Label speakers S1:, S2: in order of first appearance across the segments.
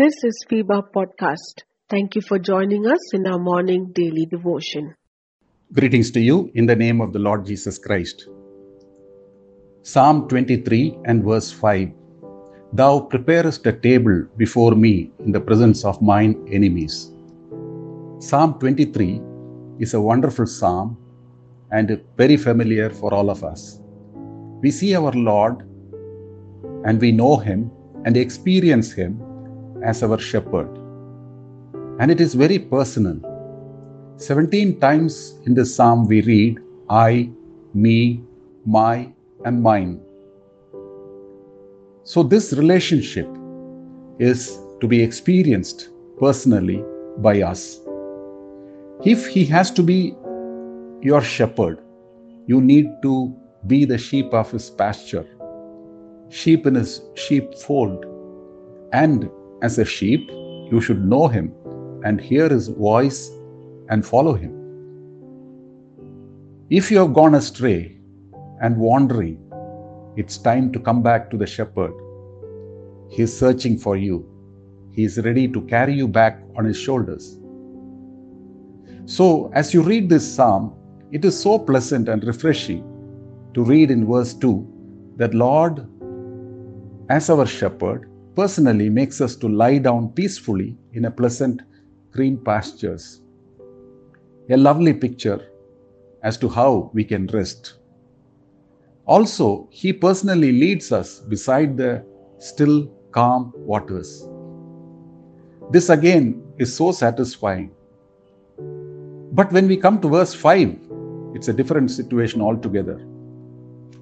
S1: This is FEBA Podcast. Thank you for joining us in our morning daily devotion.
S2: Greetings to you in the name of the Lord Jesus Christ. Psalm 23 and verse 5 Thou preparest a table before me in the presence of mine enemies. Psalm 23 is a wonderful psalm and very familiar for all of us. We see our Lord and we know Him and experience Him as our shepherd. And it is very personal. 17 times in this psalm we read I, me, my, and mine. So, this relationship is to be experienced personally by us. If He has to be your shepherd, you need to be the sheep of His pasture, sheep in His sheepfold, and as a sheep, you should know him and hear his voice and follow him. If you have gone astray and wandering, it's time to come back to the shepherd. He is searching for you. He is ready to carry you back on his shoulders. So, as you read this psalm, it is so pleasant and refreshing to read in verse 2 that Lord, as our shepherd, personally makes us to lie down peacefully in a pleasant green pastures. A lovely picture as to how we can rest. Also, he personally leads us beside the still, calm waters. This again is so satisfying. But when we come to verse 5, it's a different situation altogether.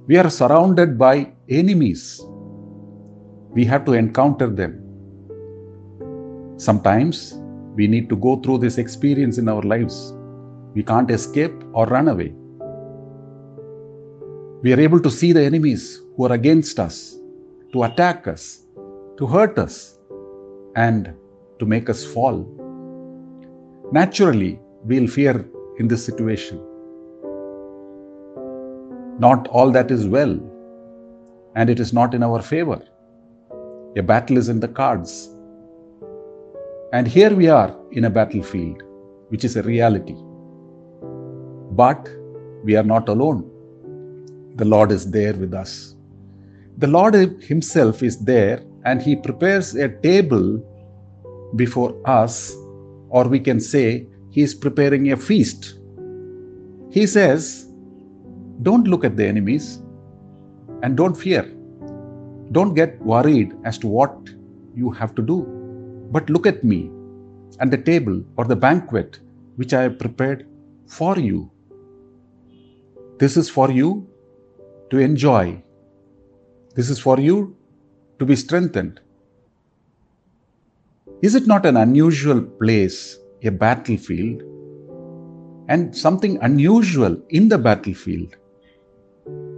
S2: We are surrounded by enemies we have to encounter them. Sometimes we need to go through this experience in our lives. We can't escape or run away. We are able to see the enemies who are against us, to attack us, to hurt us, and to make us fall. Naturally, we'll fear in this situation. Not all that is well, and it is not in our favor. A battle is in the cards. And here we are in a battlefield, which is a reality. But we are not alone. The Lord is there with us. The Lord Himself is there and He prepares a table before us, or we can say He is preparing a feast. He says, Don't look at the enemies and don't fear. Don't get worried as to what you have to do, but look at me and the table or the banquet which I have prepared for you. This is for you to enjoy. This is for you to be strengthened. Is it not an unusual place, a battlefield, and something unusual in the battlefield?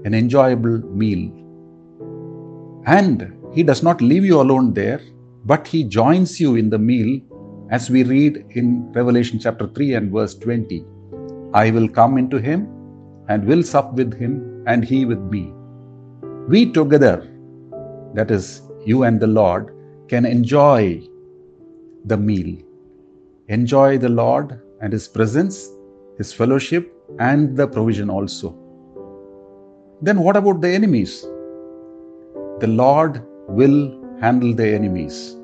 S2: An enjoyable meal and He does not leave you alone there, but He joins you in the meal, as we read in Revelation chapter 3 and verse 20. I will come into Him and will sup with Him, and He with me. We together, that is, you and the Lord, can enjoy the meal. Enjoy the Lord and His presence, His fellowship, and the provision also. Then, what about the enemies? the Lord will handle the enemies.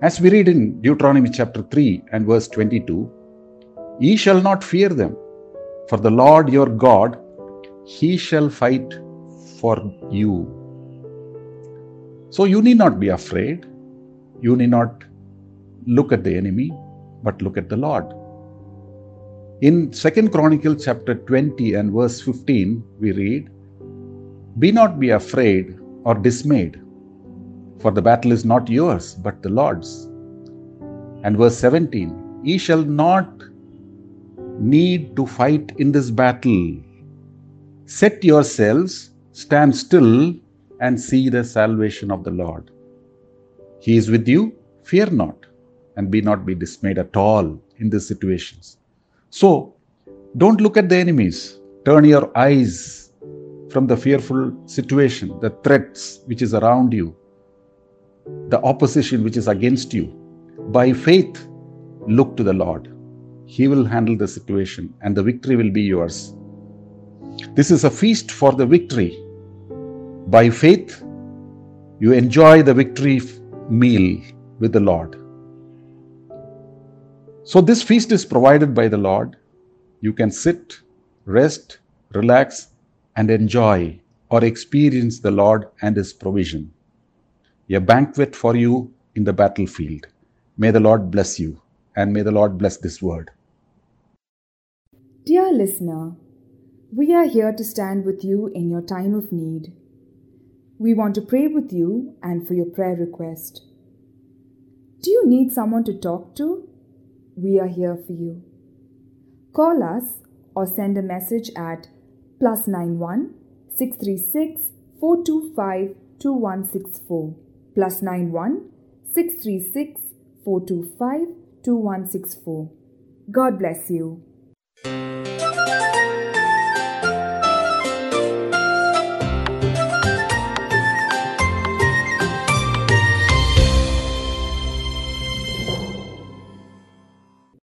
S2: As we read in Deuteronomy chapter 3 and verse 22, ye shall not fear them, for the Lord your God, he shall fight for you. So you need not be afraid. You need not look at the enemy, but look at the Lord. In 2nd Chronicle chapter 20 and verse 15, we read, Be not be afraid or dismayed, for the battle is not yours, but the Lord's. And verse 17 Ye shall not need to fight in this battle. Set yourselves, stand still, and see the salvation of the Lord. He is with you, fear not, and be not be dismayed at all in these situations. So, don't look at the enemies. Turn your eyes from the fearful situation, the threats which is around you, the opposition which is against you. By faith, look to the Lord. He will handle the situation and the victory will be yours. This is a feast for the victory. By faith, you enjoy the victory meal with the Lord. So, this feast is provided by the Lord. You can sit, rest, relax, and enjoy or experience the Lord and His provision. A banquet for you in the battlefield. May the Lord bless you and may the Lord bless this word.
S3: Dear listener, we are here to stand with you in your time of need. We want to pray with you and for your prayer request. Do you need someone to talk to? We are here for you. Call us or send a message at plus 91 636 425 2164 plus 91 636 425 2164. God bless you.